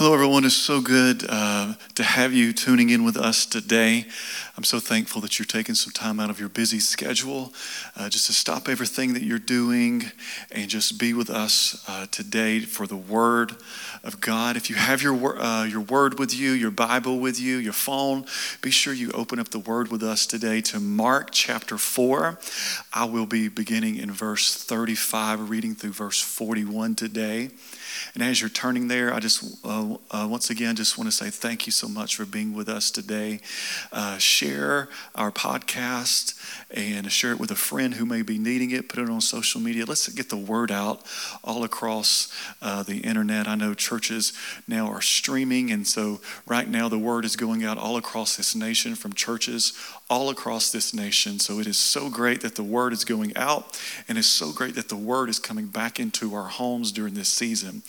Hello, everyone. It's so good uh, to have you tuning in with us today. I'm so thankful that you're taking some time out of your busy schedule uh, just to stop everything that you're doing and just be with us uh, today for the Word of God. If you have your, uh, your Word with you, your Bible with you, your phone, be sure you open up the Word with us today to Mark chapter 4. I will be beginning in verse 35, reading through verse 41 today. And as you're turning there, I just uh, once again just want to say thank you so much for being with us today. Uh, share our podcast and share it with a friend who may be needing it. Put it on social media. Let's get the word out all across uh, the internet. I know churches now are streaming, and so right now the word is going out all across this nation from churches all across this nation. So it is so great that the word is going out, and it's so great that the word is coming back into our homes during this season.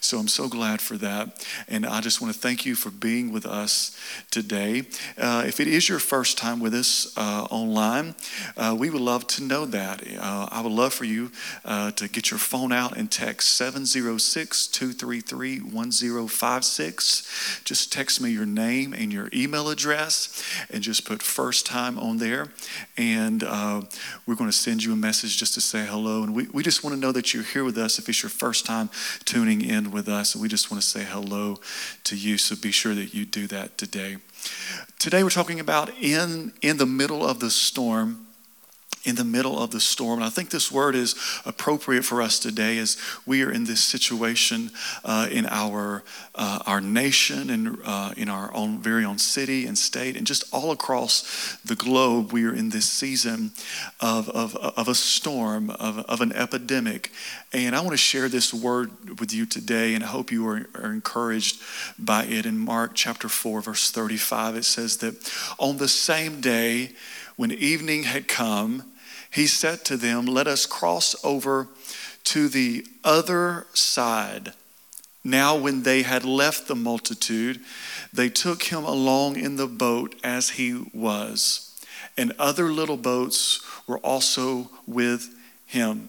So I'm so glad for that. And I just want to thank you for being with us today. Uh, if it is your first time with us uh, online, uh, we would love to know that. Uh, I would love for you uh, to get your phone out and text 706 233 1056. Just text me your name and your email address and just put first time on there. And uh, we're going to send you a message just to say hello. And we, we just want to know that you're here with us if it's your first time tuning in with us. And we just want to say hello to you. So be sure that you do that today. Today we're talking about in, in the middle of the storm in the middle of the storm. And I think this word is appropriate for us today as we are in this situation uh, in our, uh, our nation and uh, in our own very own city and state and just all across the globe. We are in this season of, of, of a storm, of, of an epidemic. And I want to share this word with you today, and I hope you are, are encouraged by it. In Mark chapter 4, verse 35, it says that on the same day, when evening had come, he said to them, Let us cross over to the other side. Now, when they had left the multitude, they took him along in the boat as he was, and other little boats were also with him.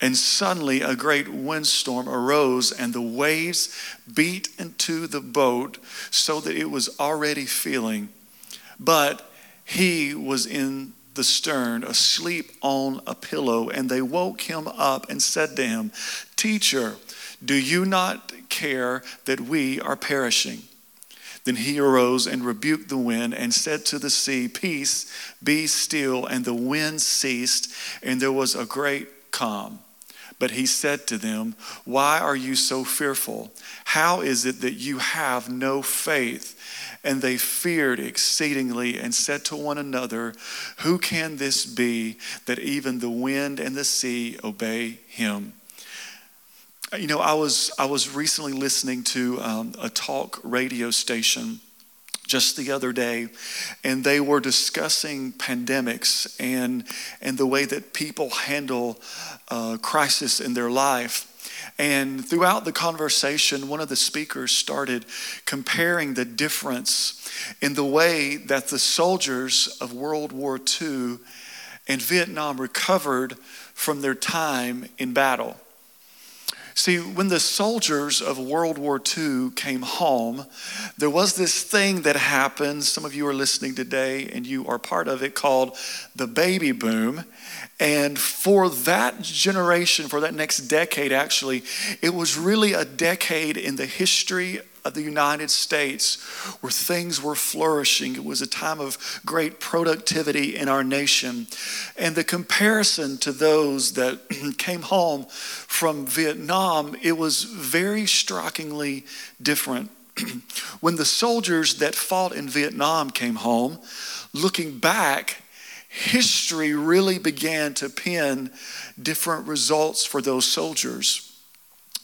And suddenly a great windstorm arose, and the waves beat into the boat so that it was already filling. But he was in the stern, asleep on a pillow, and they woke him up and said to him, Teacher, do you not care that we are perishing? Then he arose and rebuked the wind and said to the sea, Peace, be still. And the wind ceased, and there was a great calm. But he said to them, Why are you so fearful? How is it that you have no faith? And they feared exceedingly and said to one another, Who can this be that even the wind and the sea obey him? You know, I was, I was recently listening to um, a talk radio station just the other day, and they were discussing pandemics and, and the way that people handle uh, crisis in their life. And throughout the conversation, one of the speakers started comparing the difference in the way that the soldiers of World War II and Vietnam recovered from their time in battle. See, when the soldiers of World War II came home, there was this thing that happened. Some of you are listening today and you are part of it called the baby boom. And for that generation, for that next decade, actually, it was really a decade in the history of the United States where things were flourishing. It was a time of great productivity in our nation. And the comparison to those that came home from Vietnam, it was very strikingly different. when the soldiers that fought in Vietnam came home, looking back, history really began to pin different results for those soldiers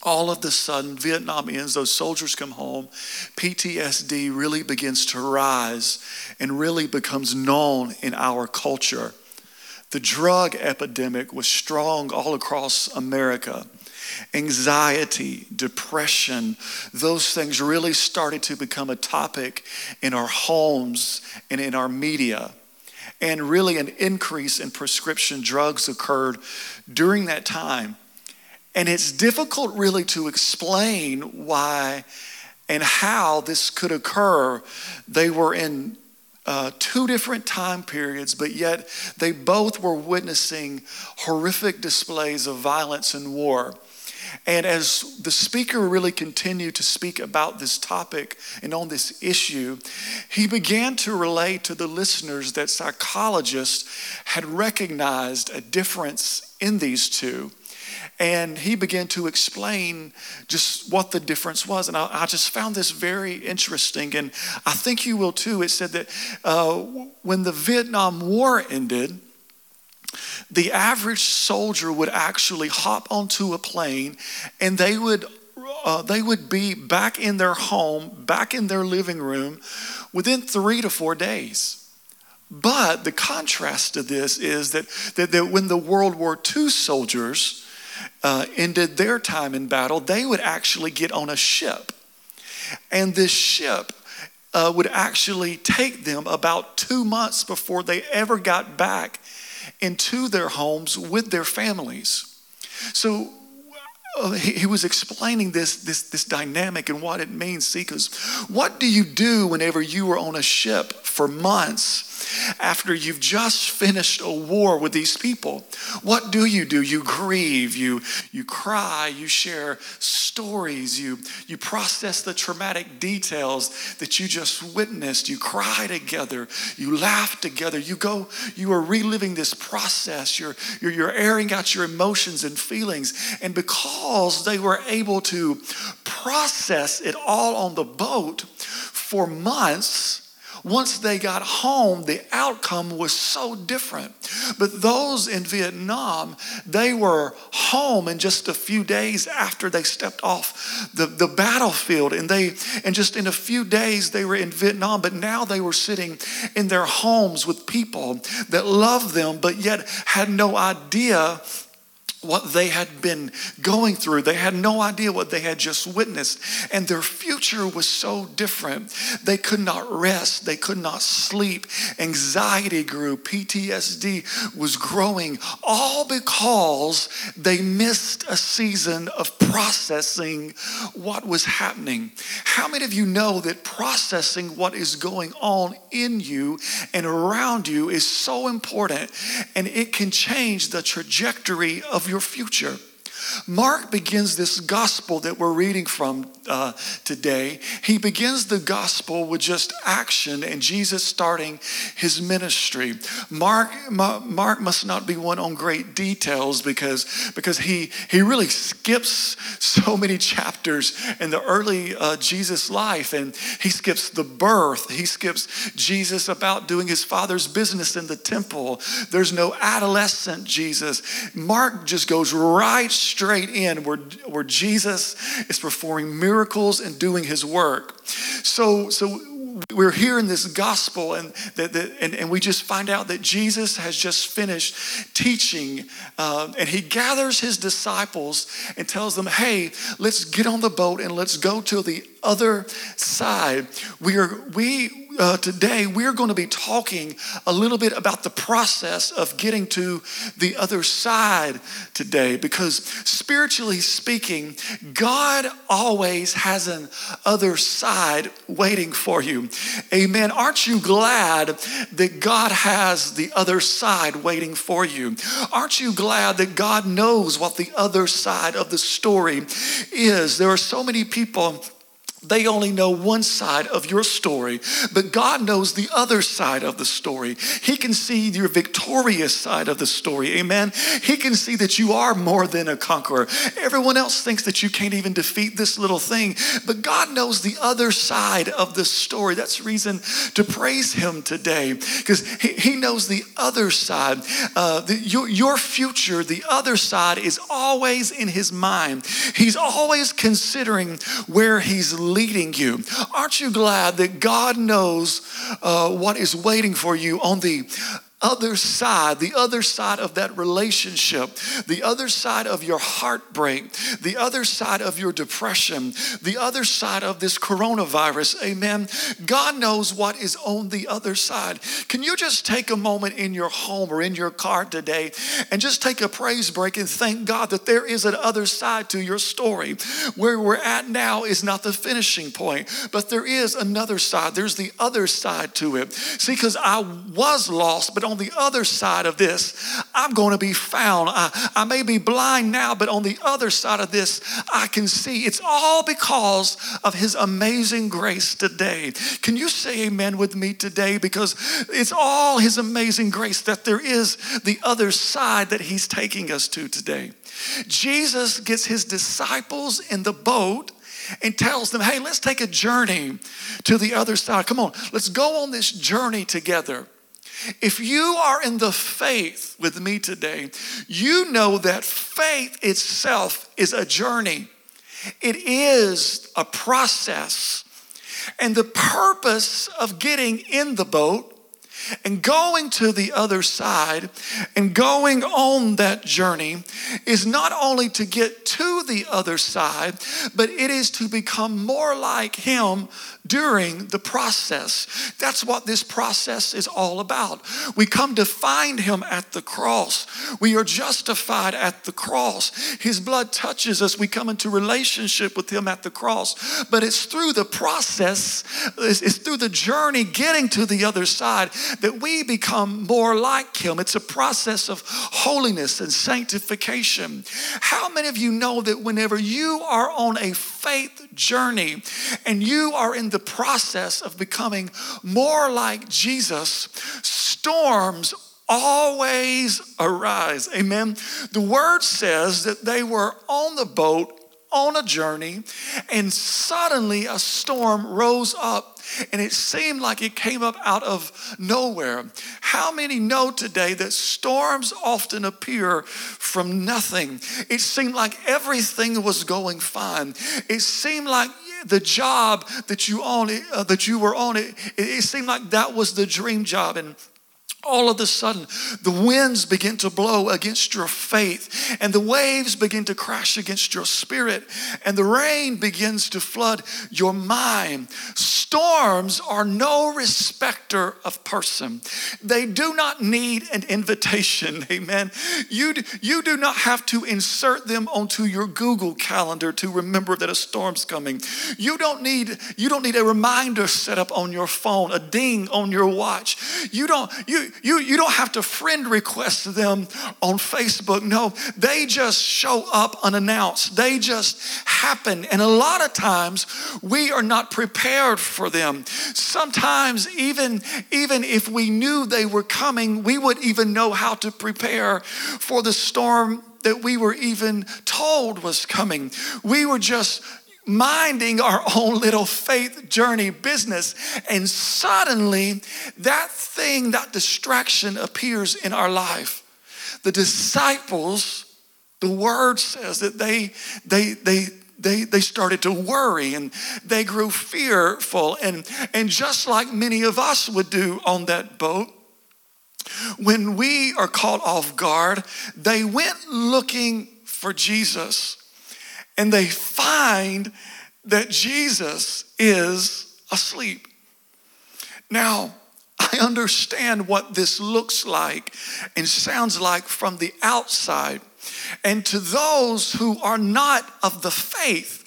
all of the sudden, Vietnam ends, those soldiers come home, PTSD really begins to rise and really becomes known in our culture. The drug epidemic was strong all across America. Anxiety, depression, those things really started to become a topic in our homes and in our media. And really, an increase in prescription drugs occurred during that time. And it's difficult, really, to explain why and how this could occur. They were in uh, two different time periods, but yet they both were witnessing horrific displays of violence and war. And as the speaker really continued to speak about this topic and on this issue, he began to relate to the listeners that psychologists had recognized a difference in these two. And he began to explain just what the difference was. And I, I just found this very interesting. And I think you will too. It said that uh, when the Vietnam War ended, the average soldier would actually hop onto a plane and they would uh, they would be back in their home, back in their living room within three to four days. But the contrast to this is that, that, that when the World War II soldiers uh, ended their time in battle, they would actually get on a ship. And this ship uh, would actually take them about two months before they ever got back into their homes with their families. So uh, he, he, was explaining this, this, this dynamic and what it means. See, because what do you do whenever you are on a ship for months? After you've just finished a war with these people. What do you do? You grieve, you, you cry, you share stories, you, you process the traumatic details that you just witnessed, you cry together, you laugh together, you go, you are reliving this process, you're, you're, you're airing out your emotions and feelings. And because they were able to process it all on the boat for months, once they got home, the outcome was so different. But those in Vietnam, they were home in just a few days after they stepped off the, the battlefield. And they and just in a few days they were in Vietnam, but now they were sitting in their homes with people that loved them, but yet had no idea what they had been going through. They had no idea what they had just witnessed. And their future was so different. They could not rest, they could not sleep. Anxiety grew, PTSD was growing, all because they missed a season of processing what was happening. How many of you know that processing what is going on in you and around you is so important and it can change the trajectory of your your future. Mark begins this gospel that we're reading from uh, today. He begins the gospel with just action and Jesus starting his ministry. Mark, Mark must not be one on great details because, because he, he really skips so many chapters in the early uh, Jesus life. And he skips the birth, he skips Jesus about doing his father's business in the temple. There's no adolescent Jesus. Mark just goes right straight in where, where Jesus is performing miracles and doing his work. So, so we're hearing this gospel and, that, that, and, and we just find out that jesus has just finished teaching uh, and he gathers his disciples and tells them hey let's get on the boat and let's go to the other side we are we uh, today we're going to be talking a little bit about the process of getting to the other side today because spiritually speaking god always has an other side waiting for you. Amen. Aren't you glad that god has the other side waiting for you? Aren't you glad that god knows what the other side of the story is? There are so many people they only know one side of your story, but God knows the other side of the story. He can see your victorious side of the story. Amen. He can see that you are more than a conqueror. Everyone else thinks that you can't even defeat this little thing, but God knows the other side of the story. That's reason to praise Him today because He, he knows the other side. Uh, the, your, your future, the other side, is always in His mind. He's always considering where He's leading you. Aren't you glad that God knows uh, what is waiting for you on the other side, the other side of that relationship, the other side of your heartbreak, the other side of your depression, the other side of this coronavirus. Amen. God knows what is on the other side. Can you just take a moment in your home or in your car today and just take a praise break and thank God that there is an other side to your story? Where we're at now is not the finishing point, but there is another side. There's the other side to it. See, because I was lost, but on the other side of this, I'm going to be found. I, I may be blind now, but on the other side of this, I can see. It's all because of His amazing grace today. Can you say amen with me today? Because it's all His amazing grace that there is the other side that He's taking us to today. Jesus gets His disciples in the boat and tells them, hey, let's take a journey to the other side. Come on, let's go on this journey together. If you are in the faith with me today, you know that faith itself is a journey, it is a process. And the purpose of getting in the boat and going to the other side and going on that journey is not only to get to the other side, but it is to become more like Him during the process. That's what this process is all about. We come to find him at the cross. We are justified at the cross. His blood touches us. We come into relationship with him at the cross. But it's through the process, it's, through the journey getting to the other side that we become more like him. It's a process of holiness and sanctification. How many of you know that whenever you are on a faith journey and you are in the process of becoming more like Jesus, storms always arise. Amen. The word says that they were on the boat on a journey, and suddenly a storm rose up and it seemed like it came up out of nowhere. How many know today that storms often appear from nothing? It seemed like everything was going fine. It seemed like the job that you on uh, that you were on it, it seemed like that was the dream job. And all of a sudden, the winds begin to blow against your faith, and the waves begin to crash against your spirit, and the rain begins to flood your mind. Storms are no respecter of person. They do not need an invitation. Amen. You, you do not have to insert them onto your Google calendar to remember that a storm's coming. You don't need, you don't need a reminder set up on your phone, a ding on your watch. You don't, you, you, you don't have to friend request them on Facebook. No, they just show up unannounced. They just happen. And a lot of times we are not prepared for them. Sometimes even, even if we knew they were coming, we would even know how to prepare for the storm that we were even told was coming. We were just minding our own little faith journey business. And suddenly, that thing, that distraction appears in our life. The disciples, the word says that they, they, they, they, they started to worry and they grew fearful. And, and just like many of us would do on that boat, when we are caught off guard, they went looking for Jesus and they find that Jesus is asleep. Now, I understand what this looks like and sounds like from the outside. And to those who are not of the faith,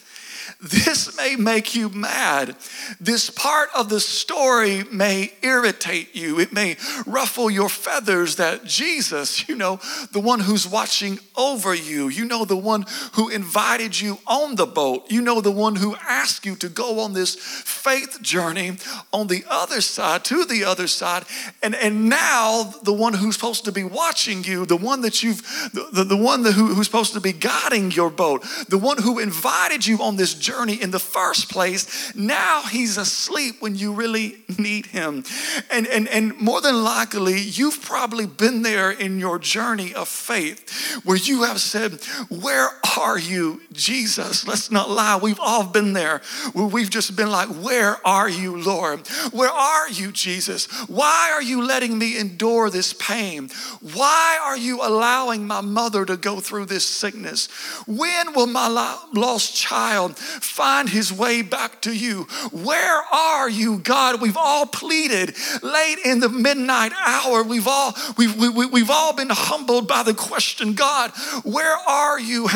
this may make you mad. This part of the story may irritate you. It may ruffle your feathers that Jesus, you know, the one who's watching over you, you know, the one who invited you on the boat, you know, the one who asked you to go on this faith journey on the other side, to the other side. And, and now the one who's supposed to be watching you, the one that you've, the, the, the one who, who's supposed to be guiding your boat, the one who invited you on this journey in the first place. Now he's asleep when you really need him. And, and, and more than likely, you've probably been there in your journey of faith where you have said, Where are you, Jesus? Let's not lie. We've all been there where we've just been like, Where are you, Lord? Where are you, Jesus? Why are you letting me endure this pain? Why are you allowing my mother to go through this sickness? When will my lost child find his way back to you? Where are you, God? We've all pleaded late in the midnight hour. We've all we've, we, we, we've all been humbled by the question, God, where are you?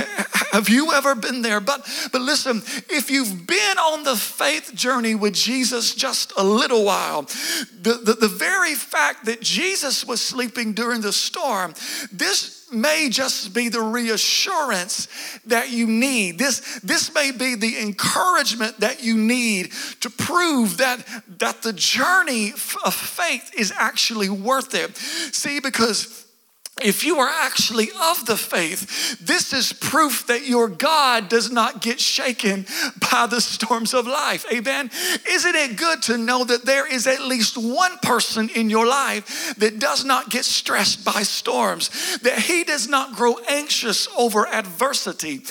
Have you ever been there? But but listen, if you've been on the faith journey with Jesus just a little while, the, the, the very fact that Jesus was sleeping during the storm, this may just be the reassurance that you need. This, this may be the encouragement that you need to prove that, that the journey of faith is actually worth it. See, because if you are actually of the faith, this is proof that your God does not get shaken by the storms of life. Amen. Isn't it good to know that there is at least one person in your life that does not get stressed by storms, that he does not grow anxious over adversity?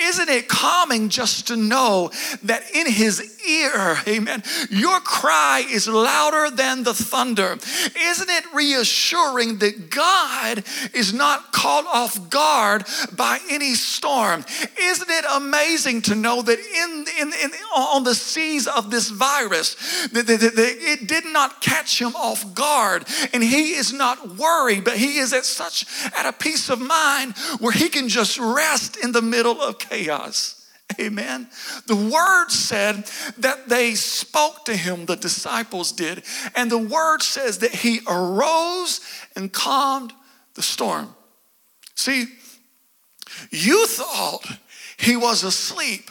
Isn't it calming just to know that in his ear, amen, your cry is louder than the thunder? Isn't it reassuring that God is not caught off guard by any storm. Isn't it amazing to know that in, in, in on the seas of this virus, that, that, that it did not catch him off guard, and he is not worried, but he is at such at a peace of mind where he can just rest in the middle of chaos. Amen. The word said that they spoke to him, the disciples did, and the word says that he arose and calmed the storm. See, you thought he was asleep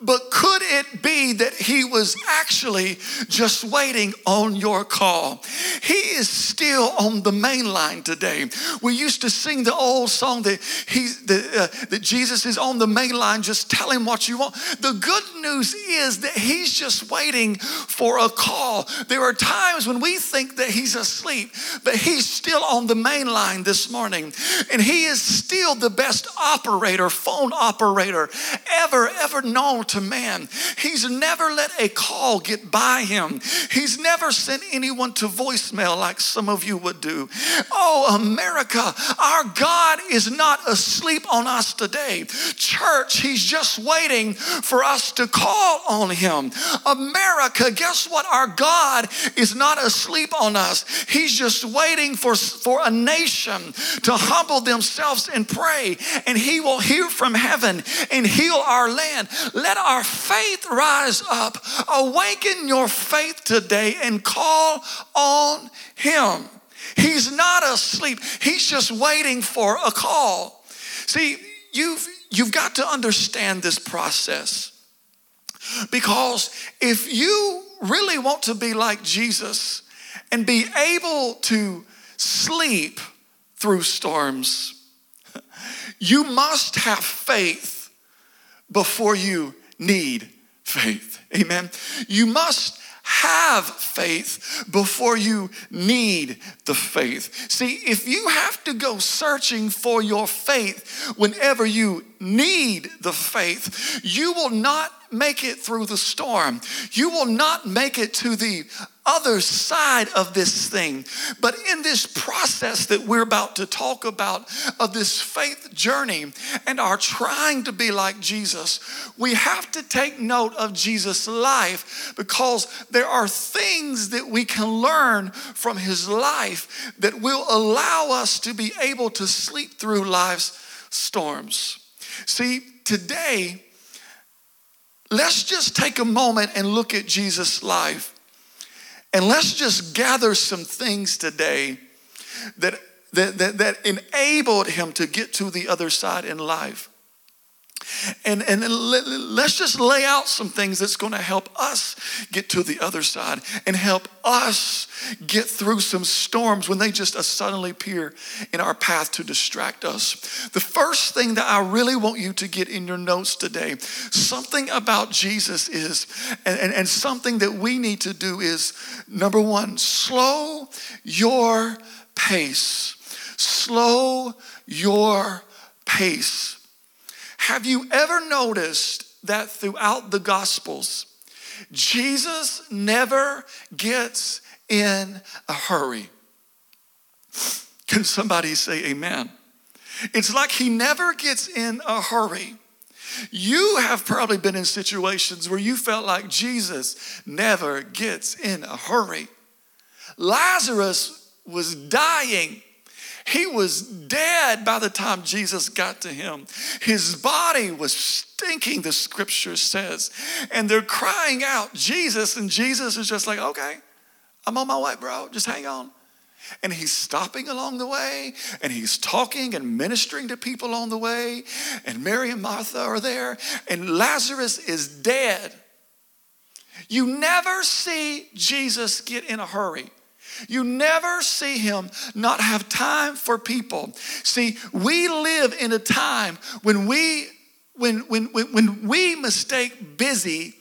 but could it be that he was actually just waiting on your call? He is still on the main line today. We used to sing the old song that, he, that, uh, that Jesus is on the main line, just tell him what you want. The good news is that he's just waiting for a call. There are times when we think that he's asleep, but he's still on the main line this morning. And he is still the best operator, phone operator ever, ever known to man. He's never let a call get by him. He's never sent anyone to voicemail like some of you would do. Oh, America, our God is not asleep on us today. Church, He's just waiting for us to call on Him. America, guess what? Our God is not asleep on us. He's just waiting for, for a nation to humble themselves and pray, and He will hear from heaven and heal our land. Let our faith rise up. Awaken your faith today and call on Him. He's not asleep, He's just waiting for a call. See, you've, you've got to understand this process. Because if you really want to be like Jesus and be able to sleep through storms, you must have faith before you need faith. Amen. You must have faith before you need the faith. See, if you have to go searching for your faith whenever you need the faith, you will not make it through the storm. You will not make it to the other side of this thing. But in this process that we're about to talk about of this faith journey and are trying to be like Jesus, we have to take note of Jesus' life because there are things that we can learn from his life that will allow us to be able to sleep through life's storms. See, today, let's just take a moment and look at Jesus' life. And let's just gather some things today that, that, that, that enabled him to get to the other side in life. And, and let's just lay out some things that's going to help us get to the other side and help us get through some storms when they just uh, suddenly appear in our path to distract us. The first thing that I really want you to get in your notes today, something about Jesus is, and, and, and something that we need to do is number one, slow your pace. Slow your pace. Have you ever noticed that throughout the Gospels, Jesus never gets in a hurry? Can somebody say amen? It's like he never gets in a hurry. You have probably been in situations where you felt like Jesus never gets in a hurry. Lazarus was dying he was dead by the time Jesus got to him. His body was stinking, the scripture says. And they're crying out, Jesus. And Jesus is just like, okay, I'm on my way, bro. Just hang on. And he's stopping along the way and he's talking and ministering to people on the way. And Mary and Martha are there and Lazarus is dead. You never see Jesus get in a hurry. You never see him not have time for people. See, we live in a time when we when when when, when we mistake busy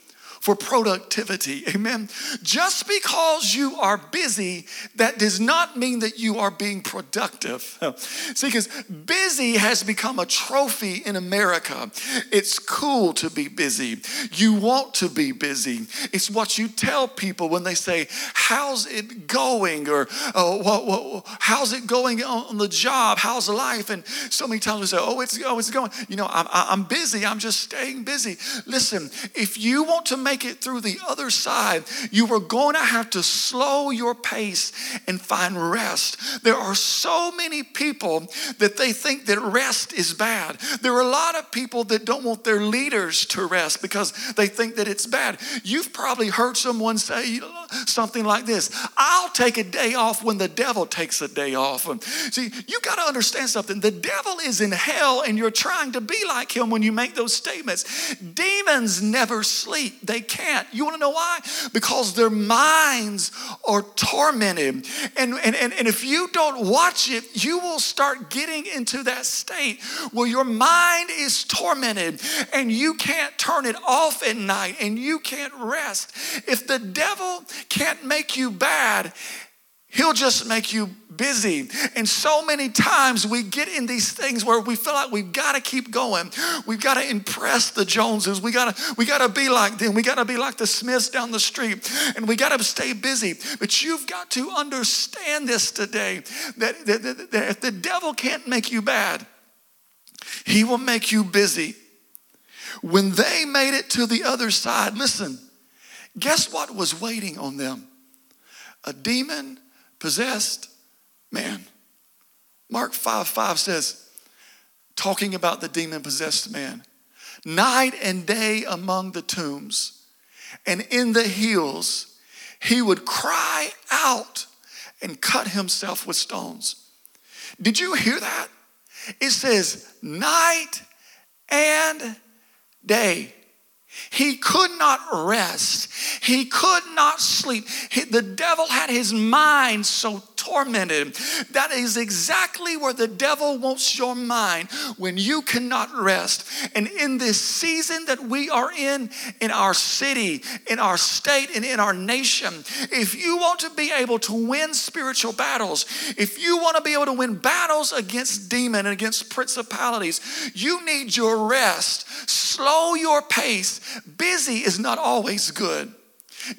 for productivity. Amen. Just because you are busy, that does not mean that you are being productive. See, because busy has become a trophy in America. It's cool to be busy. You want to be busy. It's what you tell people when they say, How's it going? Or oh, what, what, how's it going on the job? How's life? And so many times we say, Oh, it's, oh, it's going. You know, I'm, I'm busy. I'm just staying busy. Listen, if you want to make make it through the other side, you are going to have to slow your pace and find rest. There are so many people that they think that rest is bad. There are a lot of people that don't want their leaders to rest because they think that it's bad. You've probably heard someone say something like this I'll take a day off when the devil takes a day off. See, you got to understand something. The devil is in hell and you're trying to be like him when you make those statements. Demons never sleep, they can't. You want to know why? Because their minds are tormented. And, and, and, and if you don't watch it, you will start getting into that state where your mind is tormented and you can't turn it off at night and you can't rest. If the devil can't make you bad, He'll just make you busy. And so many times we get in these things where we feel like we've got to keep going. We've got to impress the Joneses. We got to we got to be like them. We got to be like the Smiths down the street. And we got to stay busy. But you've got to understand this today that, that, that, that if the devil can't make you bad, he will make you busy. When they made it to the other side, listen, guess what was waiting on them? A demon possessed man. Mark 5 5 says, talking about the demon possessed man, night and day among the tombs and in the hills, he would cry out and cut himself with stones. Did you hear that? It says, night and day. He could not rest. He could not sleep. He, the devil had his mind so tormented. That is exactly where the devil wants your mind when you cannot rest. And in this season that we are in, in our city, in our state, and in our nation, if you want to be able to win spiritual battles, if you want to be able to win battles against demon and against principalities, you need your rest. Slow your pace. Busy is not always good.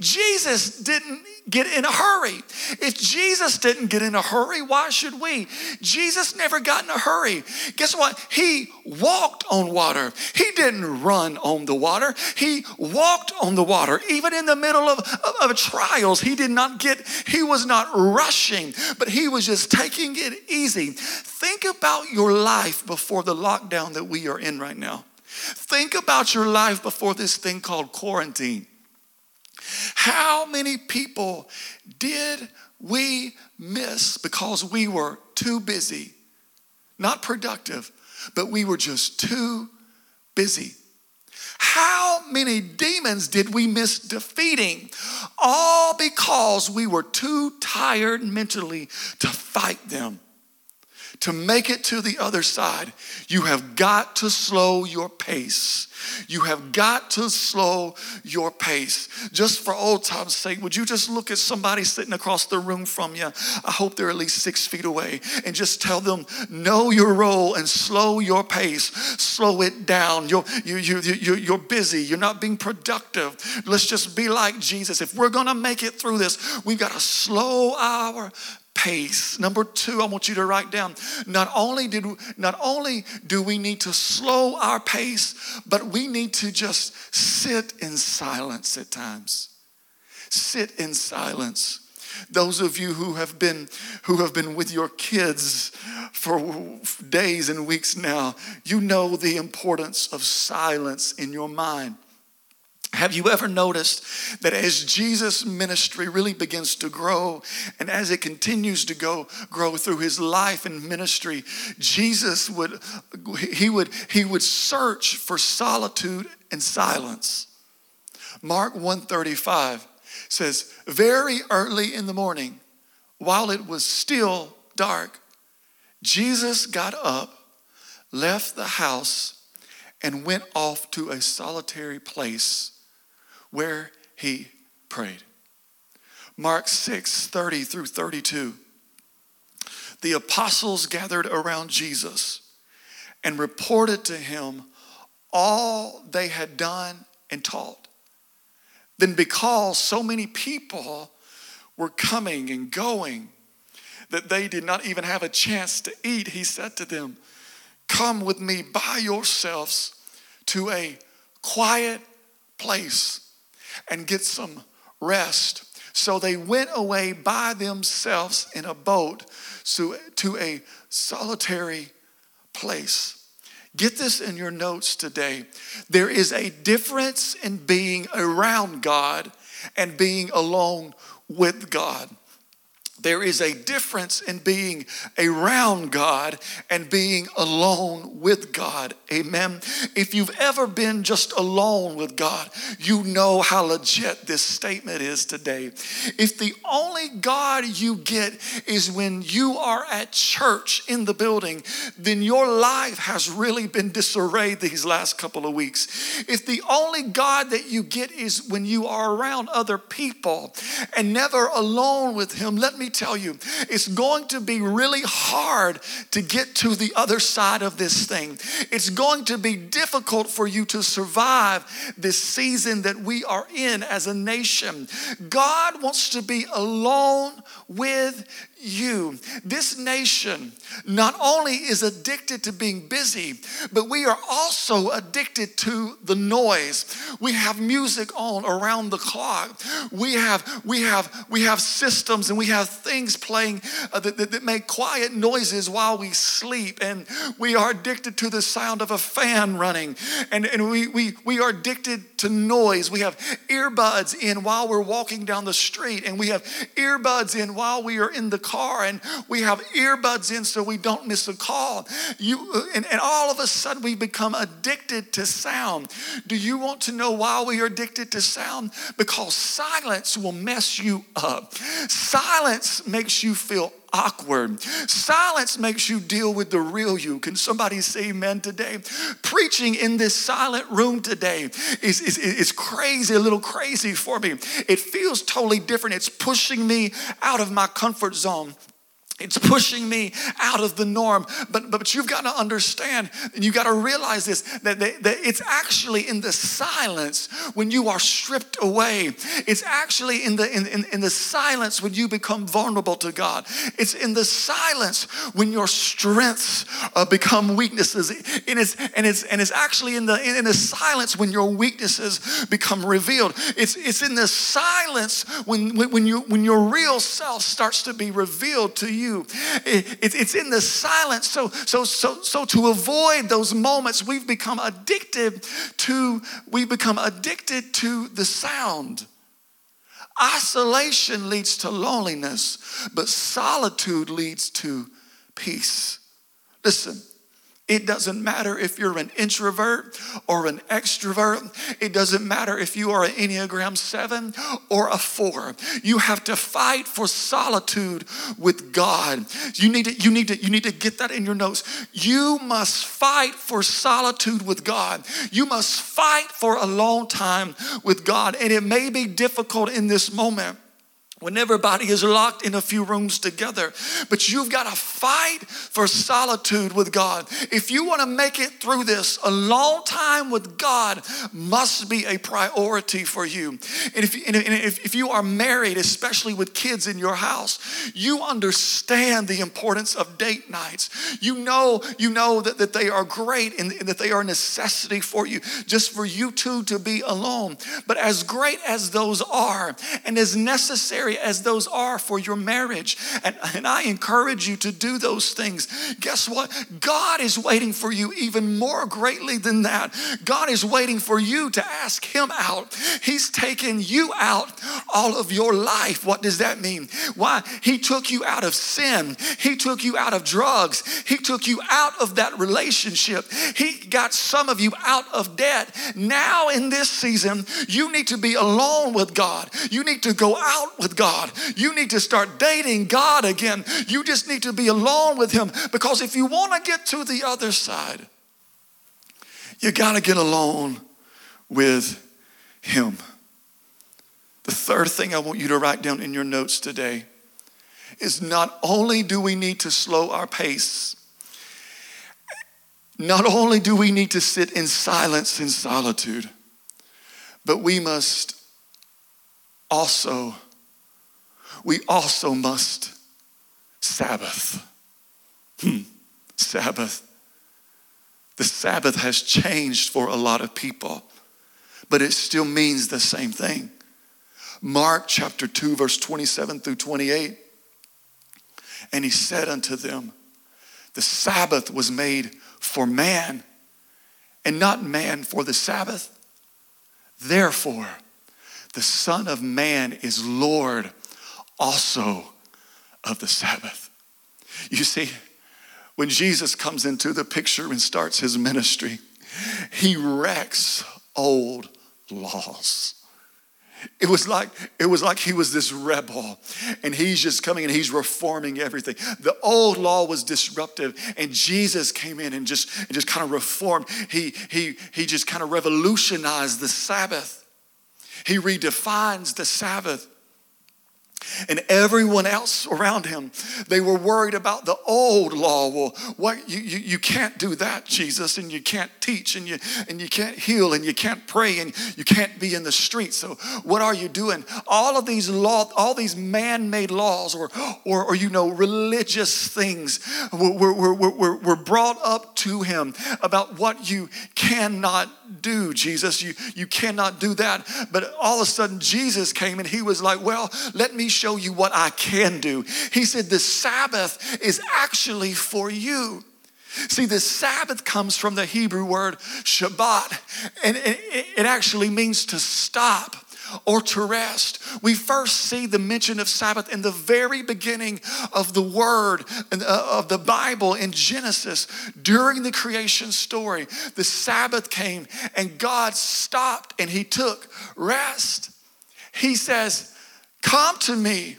Jesus didn't get in a hurry. If Jesus didn't get in a hurry, why should we? Jesus never got in a hurry. Guess what? He walked on water. He didn't run on the water. He walked on the water. Even in the middle of, of, of trials, he did not get, he was not rushing, but he was just taking it easy. Think about your life before the lockdown that we are in right now. Think about your life before this thing called quarantine. How many people did we miss because we were too busy? Not productive, but we were just too busy. How many demons did we miss defeating? All because we were too tired mentally to fight them to make it to the other side, you have got to slow your pace. You have got to slow your pace. Just for old time's sake, would you just look at somebody sitting across the room from you? I hope they're at least six feet away and just tell them, know your role and slow your pace. Slow it down. You're, you, you, you, you're busy. You're not being productive. Let's just be like Jesus. If we're going to make it through this, we've got to slow our pace. Number two, I want you to write down. Not only did not only do we need to slow our pace, but we need to just sit in silence at times. Sit in silence. Those of you who have been who have been with your kids for days and weeks now, you know the importance of silence in your mind. Have you ever noticed that as Jesus' ministry really begins to grow and as it continues to go grow through his life and ministry, Jesus would he would he would search for solitude and silence. Mark 135 says, Very early in the morning, while it was still dark, Jesus got up, left the house, and went off to a solitary place where he prayed. Mark 6 30 through 32. The apostles gathered around Jesus and reported to him all they had done and taught. Then, because so many people were coming and going that they did not even have a chance to eat, he said to them, Come with me by yourselves to a quiet place and get some rest. So they went away by themselves in a boat to a solitary place. Get this in your notes today. There is a difference in being around God and being alone with God. There is a difference in being around God and being alone with God. Amen. If you've ever been just alone with God, you know how legit this statement is today. If the only God you get is when you are at church in the building, then your life has really been disarrayed these last couple of weeks. If the only God that you get is when you are around other people and never alone with Him, let me tell you, it's going to be really hard to get to the other side of this thing. It's going to be difficult for you to survive this season that we are in as a nation. God wants to be alone with you. This nation not only is addicted to being busy, but we are also addicted to the noise. We have music on around the clock. We have we have we have systems and we have things playing uh, that, that, that make quiet noises while we sleep. And we are addicted to the sound of a fan running. And, and we, we, we are addicted to noise. We have earbuds in while we're walking down the street, and we have earbuds in while we are in the car and we have earbuds in so we don't miss a call. You, uh, and, and all of a sudden we become addicted to sound. Do you want to know why we are addicted to sound? Because silence will mess you up. Silence makes you feel awkward. Silence makes you deal with the real you. Can somebody say amen today? Preaching in this silent room today is, is, is crazy, a little crazy for me. It feels totally different. It's pushing me out of my comfort zone. It's pushing me out of the norm. But, but you've got to understand and you've got to realize this that, that, that it's actually in the silence when you are stripped away. It's actually in the, in, in, in, the silence when you become vulnerable to God. It's in the silence when your strengths uh, become weaknesses. And it's, and, it's, and it's actually in the, in the silence when your weaknesses become revealed. It's, it's in the silence when, when, when, you, when your real self starts to be revealed to you you. it's in the silence. So, so, so, so to avoid those moments, we've become addicted to, we've become addicted to the sound. Isolation leads to loneliness, but solitude leads to peace. Listen, It doesn't matter if you're an introvert or an extrovert. It doesn't matter if you are an Enneagram 7 or a 4. You have to fight for solitude with God. You need to, you need to, you need to get that in your notes. You must fight for solitude with God. You must fight for a long time with God. And it may be difficult in this moment when everybody is locked in a few rooms together. But you've got to fight for solitude with God. If you want to make it through this, a long time with God must be a priority for you. And if, and if, if you are married, especially with kids in your house, you understand the importance of date nights. You know, you know that, that they are great and, and that they are a necessity for you, just for you two to be alone. But as great as those are, and as necessary necessary as those are for your marriage. And, and I encourage you to do those things. Guess what? God is waiting for you even more greatly than that. God is waiting for you to ask Him out. He's taken you out all of your life. What does that mean? Why? He took you out of sin, He took you out of drugs, He took you out of that relationship. He got some of you out of debt. Now, in this season, you need to be alone with God. You need to go out with God. You need to start dating God again. You just need to be alone with Him because if you want to get to the other side, you got to get alone with Him. The third thing I want you to write down in your notes today is not only do we need to slow our pace, not only do we need to sit in silence in solitude, but we must also we also must Sabbath. Hmm. Sabbath. The Sabbath has changed for a lot of people, but it still means the same thing. Mark chapter 2, verse 27 through 28. And he said unto them, The Sabbath was made for man, and not man for the Sabbath. Therefore, the Son of Man is Lord also of the Sabbath. You see, when Jesus comes into the picture and starts his ministry, he wrecks old laws. It was like it was like he was this rebel and he's just coming and he's reforming everything. The old law was disruptive and Jesus came in and just and just kind of reformed. He he he just kind of revolutionized the Sabbath. He redefines the Sabbath and everyone else around him they were worried about the old law. Well what you, you, you can't do that jesus and you can't teach and you and you can't heal and you can't pray and you can't be in the street. So what are you doing? All of these law all these man-made laws or or, or you know religious things were, were, were, were brought up to him about what you cannot do jesus. You you cannot do that. But all of a sudden jesus came and he was like well let me show you what I can do. He said, The Sabbath is actually for you. See, the Sabbath comes from the Hebrew word Shabbat, and it actually means to stop or to rest. We first see the mention of Sabbath in the very beginning of the word uh, of the Bible in Genesis. During the creation story, the Sabbath came and God stopped and He took rest. He says, Come to me,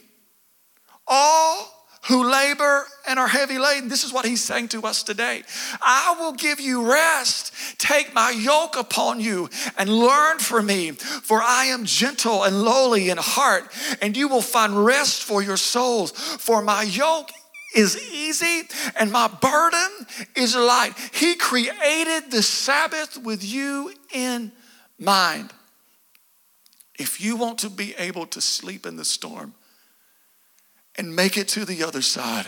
all who labor and are heavy laden. This is what he's saying to us today. I will give you rest. Take my yoke upon you and learn from me, for I am gentle and lowly in heart, and you will find rest for your souls. For my yoke is easy and my burden is light. He created the Sabbath with you in mind. If you want to be able to sleep in the storm and make it to the other side,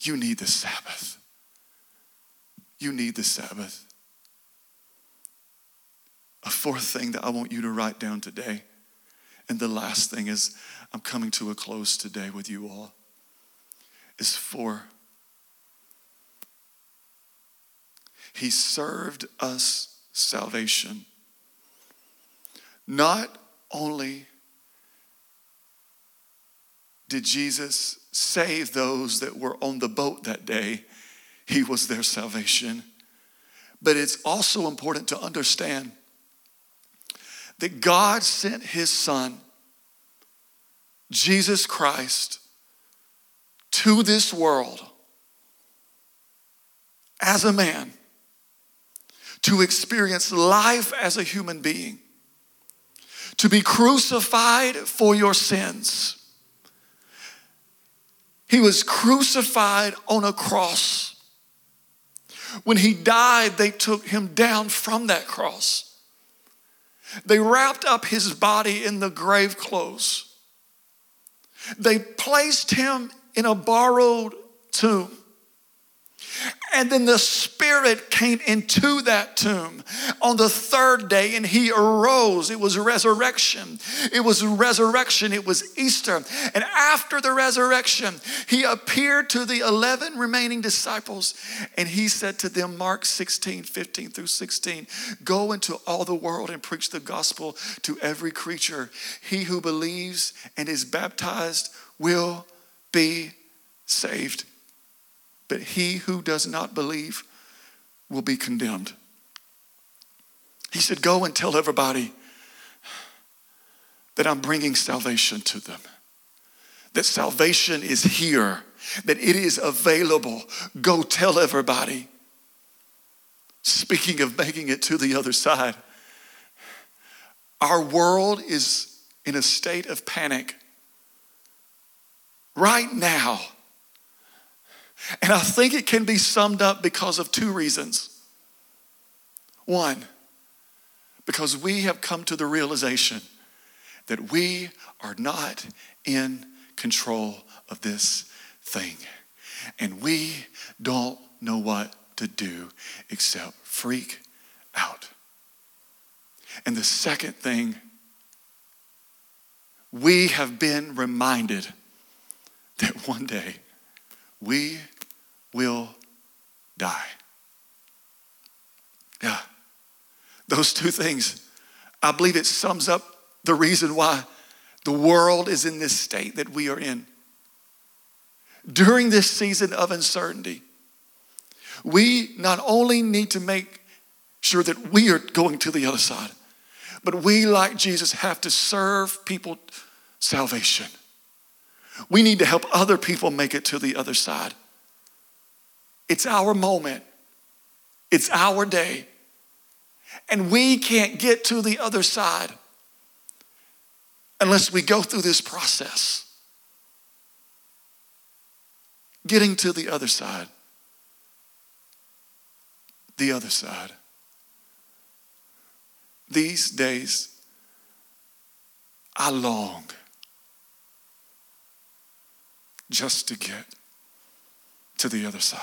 you need the Sabbath. You need the Sabbath. A fourth thing that I want you to write down today, and the last thing is I'm coming to a close today with you all, is for He served us salvation not only did Jesus save those that were on the boat that day, he was their salvation. But it's also important to understand that God sent his son, Jesus Christ, to this world as a man to experience life as a human being, to be crucified for your sins. He was crucified on a cross. When he died, they took him down from that cross. They wrapped up his body in the grave clothes. They placed him in a borrowed tomb. And then the Spirit came into that tomb on the third day and he arose. It was resurrection. It was resurrection. It was Easter. And after the resurrection, he appeared to the 11 remaining disciples and he said to them, Mark 16, 15 through 16, go into all the world and preach the gospel to every creature. He who believes and is baptized will be saved but he who does not believe will be condemned. He said, Go and tell everybody that I'm bringing salvation to them, that salvation is here, that it is available. Go tell everybody. Speaking of making it to the other side, our world is in a state of panic. Right now, and I think it can be summed up because of two reasons. One, because we have come to the realization that we are not in control of this thing. And we don't know what to do except freak out. And the second thing, we have been reminded that one day we will die. Yeah. Those two things, I believe it sums up the reason why the world is in this state that we are in. During this season of uncertainty, we not only need to make sure that we are going to the other side, but we, like Jesus, have to serve people salvation. We need to help other people make it to the other side. It's our moment, it's our day. And we can't get to the other side unless we go through this process. Getting to the other side. The other side. These days, I long just to get to the other side.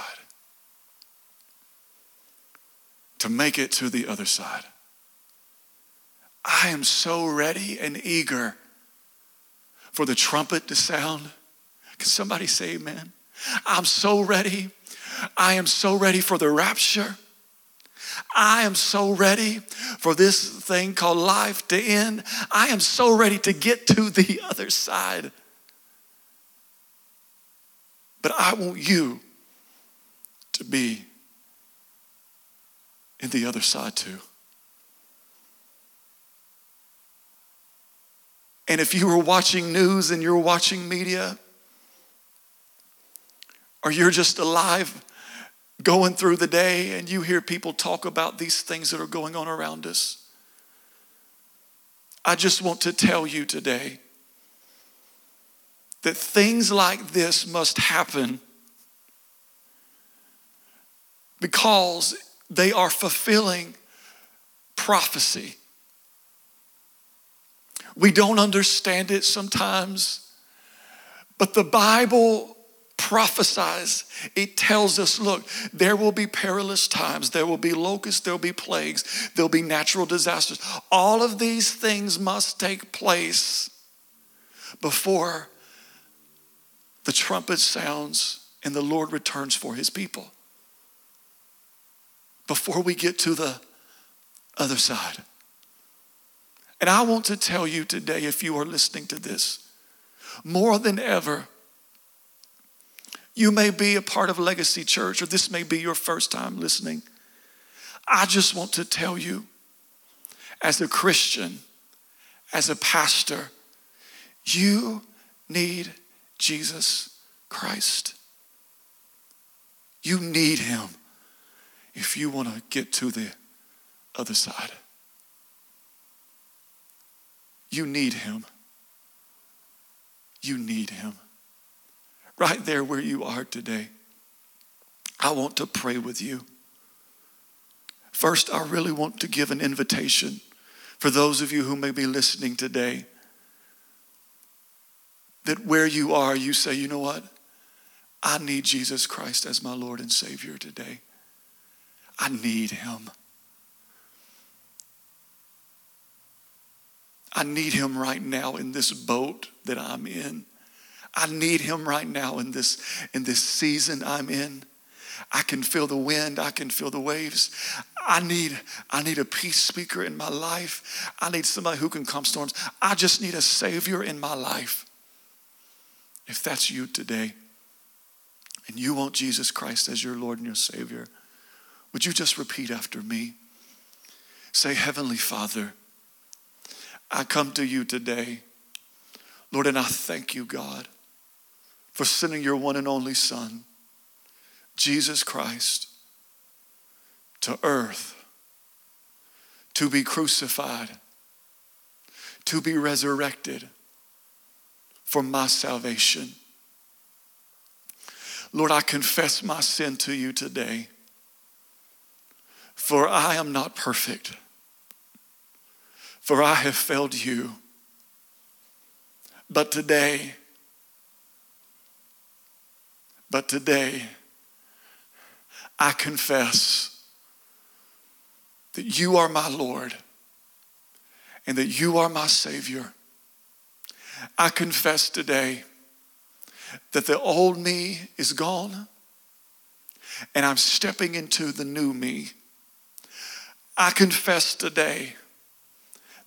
To make it to the other side. I am so ready and eager for the trumpet to sound. Can somebody say amen? I'm so ready. I am so ready for the rapture. I am so ready for this thing called life to end. I am so ready to get to the other side. But I want you to be in the other side too. And if you are watching news and you're watching media, or you're just alive going through the day and you hear people talk about these things that are going on around us, I just want to tell you today that things like this must happen because they are fulfilling prophecy. We don't understand it sometimes, but the Bible prophesies. It tells us look, there will be perilous times, there will be locusts, there will be plagues, there'll be natural disasters. All of these things must take place before the trumpet sounds and the Lord returns for his people. Before we get to the other side. And I want to tell you today, if you are listening to this, more than ever, You may be a part of Legacy Church, or this may be your first time listening. I just want to tell you, as a Christian, as a pastor, you need Jesus Christ. You need him if you want to get to the other side. You need him. You need him. Right there where you are today, I want to pray with you. First, I really want to give an invitation for those of you who may be listening today that where you are, you say, you know what? I need Jesus Christ as my Lord and Savior today. I need Him. I need Him right now in this boat that I'm in. I need Him right now in this, in this season I'm in. I can feel the wind. I can feel the waves. I need, I need a peace speaker in my life. I need somebody who can calm storms. I just need a Savior in my life. If that's you today, and you want Jesus Christ as your Lord and your Savior, would you just repeat after me? Say, Heavenly Father, I come to you today, Lord, and I thank you, God, for sending your one and only Son, Jesus Christ, to earth to be crucified, to be resurrected for my salvation. Lord, I confess my sin to you today, for I am not perfect, for I have failed you. But today, but today, I confess that you are my Lord and that you are my Savior. I confess today that the old me is gone and I'm stepping into the new me. I confess today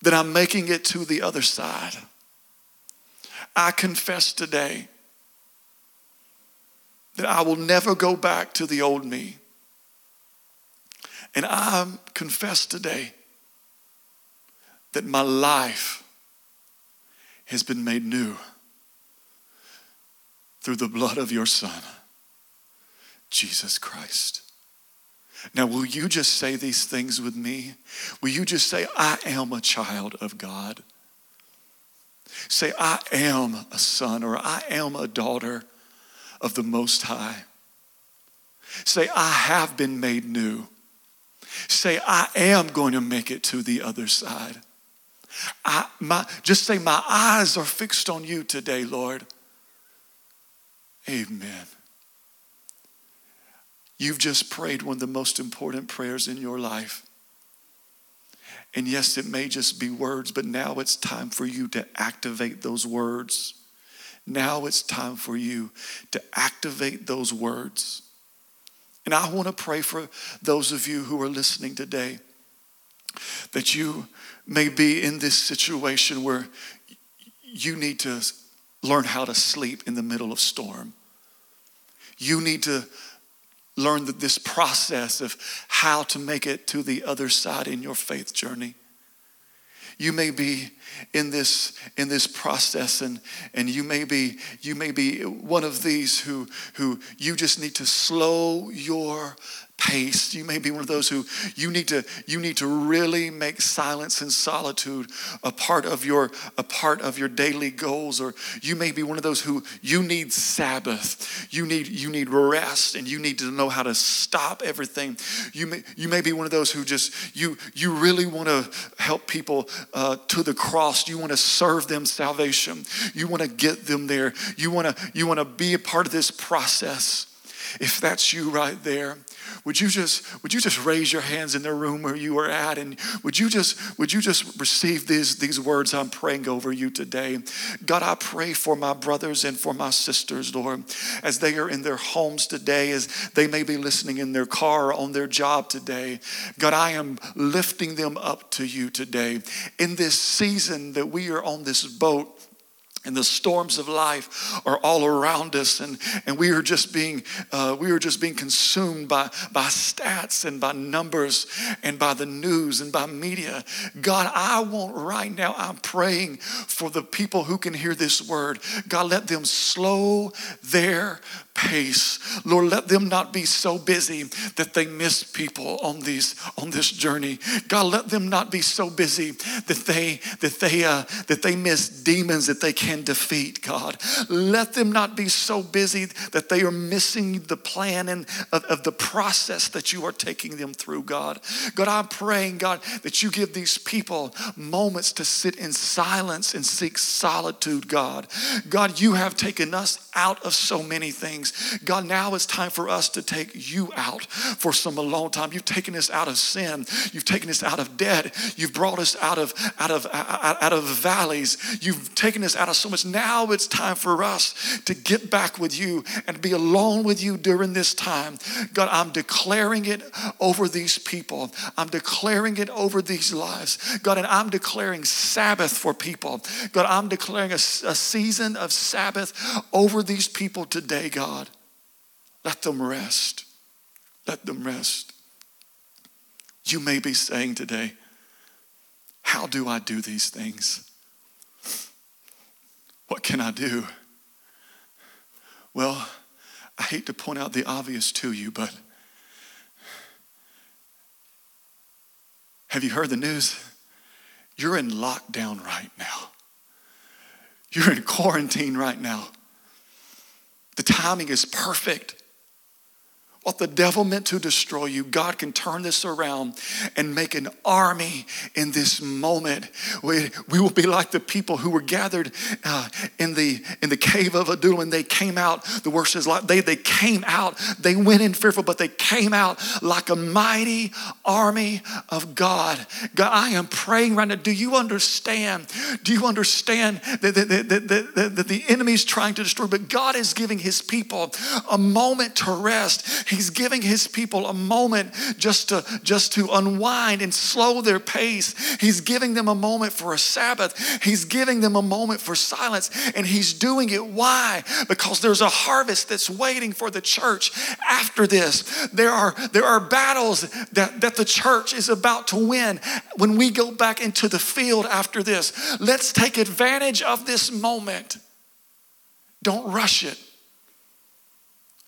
that I'm making it to the other side. I confess today that I will never go back to the old me. And I confess today that my life has been made new through the blood of your Son, Jesus Christ. Now, will you just say these things with me? Will you just say, I am a child of God? Say, I am a son or I am a daughter of the Most High. Say, I have been made new. Say, I am going to make it to the other side. I, my, just say, My eyes are fixed on you today, Lord. Amen. You've just prayed one of the most important prayers in your life. And yes, it may just be words, but now it's time for you to activate those words. Now it's time for you to activate those words. And I want to pray for those of you who are listening today that you may be in this situation where you need to learn how to sleep in the middle of storm. You need to learn that this process of how to make it to the other side in your faith journey. You may be in this in this process and and you may be you may be one of these who who you just need to slow your pace. You may be one of those who you need to you need to really make silence and solitude a part of your a part of your daily goals or you may be one of those who you need sabbath. You need you need rest and you need to know how to stop everything. You may you may be one of those who just you you really want to help people uh, to the cross. You want to serve them salvation. You want to get them there. You want to you want to be a part of this process. If that's you right there, would you just would you just raise your hands in the room where you are at and would you just would you just receive these these words I'm praying over you today? God I pray for my brothers and for my sisters Lord as they are in their homes today as they may be listening in their car on their job today. God I am lifting them up to you today. In this season that we are on this boat and the storms of life are all around us and, and we are just being uh, we are just being consumed by, by stats and by numbers and by the news and by media god i want right now i'm praying for the people who can hear this word god let them slow their pace. Lord, let them not be so busy that they miss people on these on this journey. God, let them not be so busy that they that they uh, that they miss demons that they can defeat. God, let them not be so busy that they are missing the plan and of, of the process that you are taking them through. God, God, I'm praying, God, that you give these people moments to sit in silence and seek solitude. God, God, you have taken us out of so many things. God, now it's time for us to take you out for some alone time. You've taken us out of sin. You've taken us out of debt. You've brought us out of out of out of valleys. You've taken us out of so much. Now it's time for us to get back with you and be alone with you during this time. God, I'm declaring it over these people. I'm declaring it over these lives. God, and I'm declaring Sabbath for people. God, I'm declaring a, a season of Sabbath over these people today, God. Let them rest. Let them rest. You may be saying today, How do I do these things? What can I do? Well, I hate to point out the obvious to you, but have you heard the news? You're in lockdown right now. You're in quarantine right now. The timing is perfect. What the devil meant to destroy you, God can turn this around and make an army in this moment. We, we will be like the people who were gathered uh, in, the, in the cave of Adullam they came out. The word says, like they, they came out. They went in fearful, but they came out like a mighty army of God. God, I am praying right now. Do you understand? Do you understand that, that, that, that, that, that the enemy is trying to destroy? But God is giving his people a moment to rest. He's giving his people a moment just to just to unwind and slow their pace. He's giving them a moment for a Sabbath. He's giving them a moment for silence and he's doing it why? Because there's a harvest that's waiting for the church after this. There are there are battles that that the church is about to win when we go back into the field after this. Let's take advantage of this moment. Don't rush it.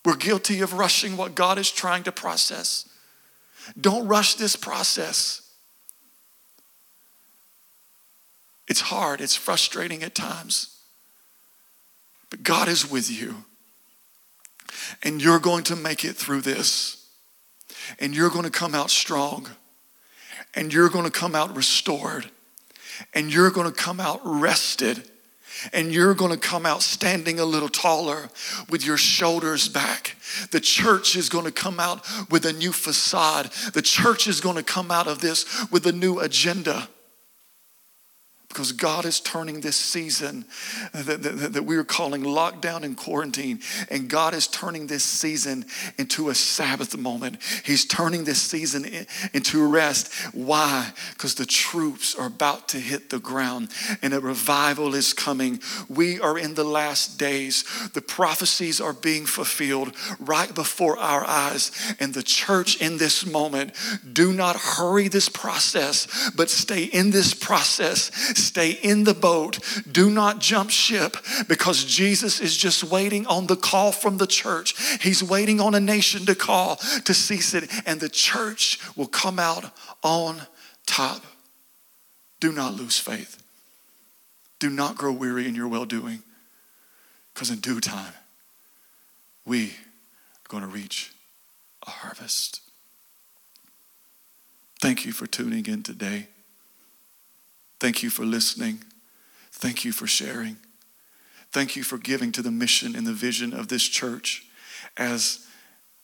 We're guilty of rushing what God is trying to process. Don't rush this process. It's hard, it's frustrating at times. But God is with you. And you're going to make it through this. And you're going to come out strong. And you're going to come out restored. And you're going to come out rested and you're going to come out standing a little taller with your shoulders back. The church is going to come out with a new facade. The church is going to come out of this with a new agenda because God is turning this season that, that, that, we are calling lockdown and quarantine, and God is turning this season into a Sabbath moment. He's turning this season into rest. Why? Because the troops are about to hit the ground and a revival is coming. We are in the last days. The prophecies are being fulfilled right before our eyes, and the church in this moment, do not hurry this process, but stay in this process Stay in the boat. Do not jump ship because Jesus is just waiting on the call from the church. He's waiting on a nation to call to cease it, and the church will come out on top. Do not lose faith. Do not grow weary in your well doing because in due time, we are going to reach a harvest. Thank you for tuning in today. Thank you for listening. Thank you for sharing. Thank you for giving to the mission and the vision of this church as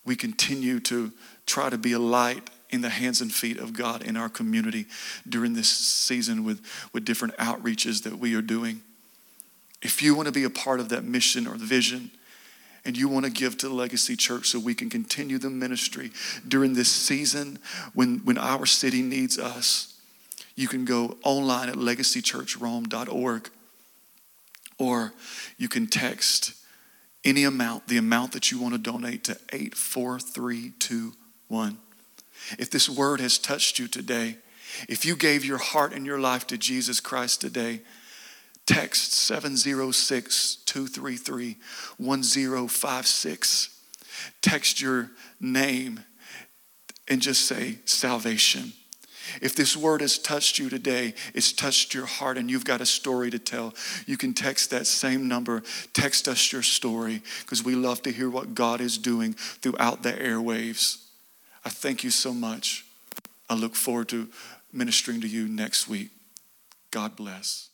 we continue to try to be a light in the hands and feet of God in our community during this season with, with different outreaches that we are doing. If you want to be a part of that mission or the vision, and you want to give to Legacy Church so we can continue the ministry during this season when, when our city needs us, you can go online at legacychurchrome.org Or you can text any amount, the amount that you want to donate to 84321. If this word has touched you today, if you gave your heart and your life to Jesus Christ today, text 706 233 1056. Text your name and just say salvation. If this word has touched you today, it's touched your heart, and you've got a story to tell, you can text that same number. Text us your story because we love to hear what God is doing throughout the airwaves. I thank you so much. I look forward to ministering to you next week. God bless.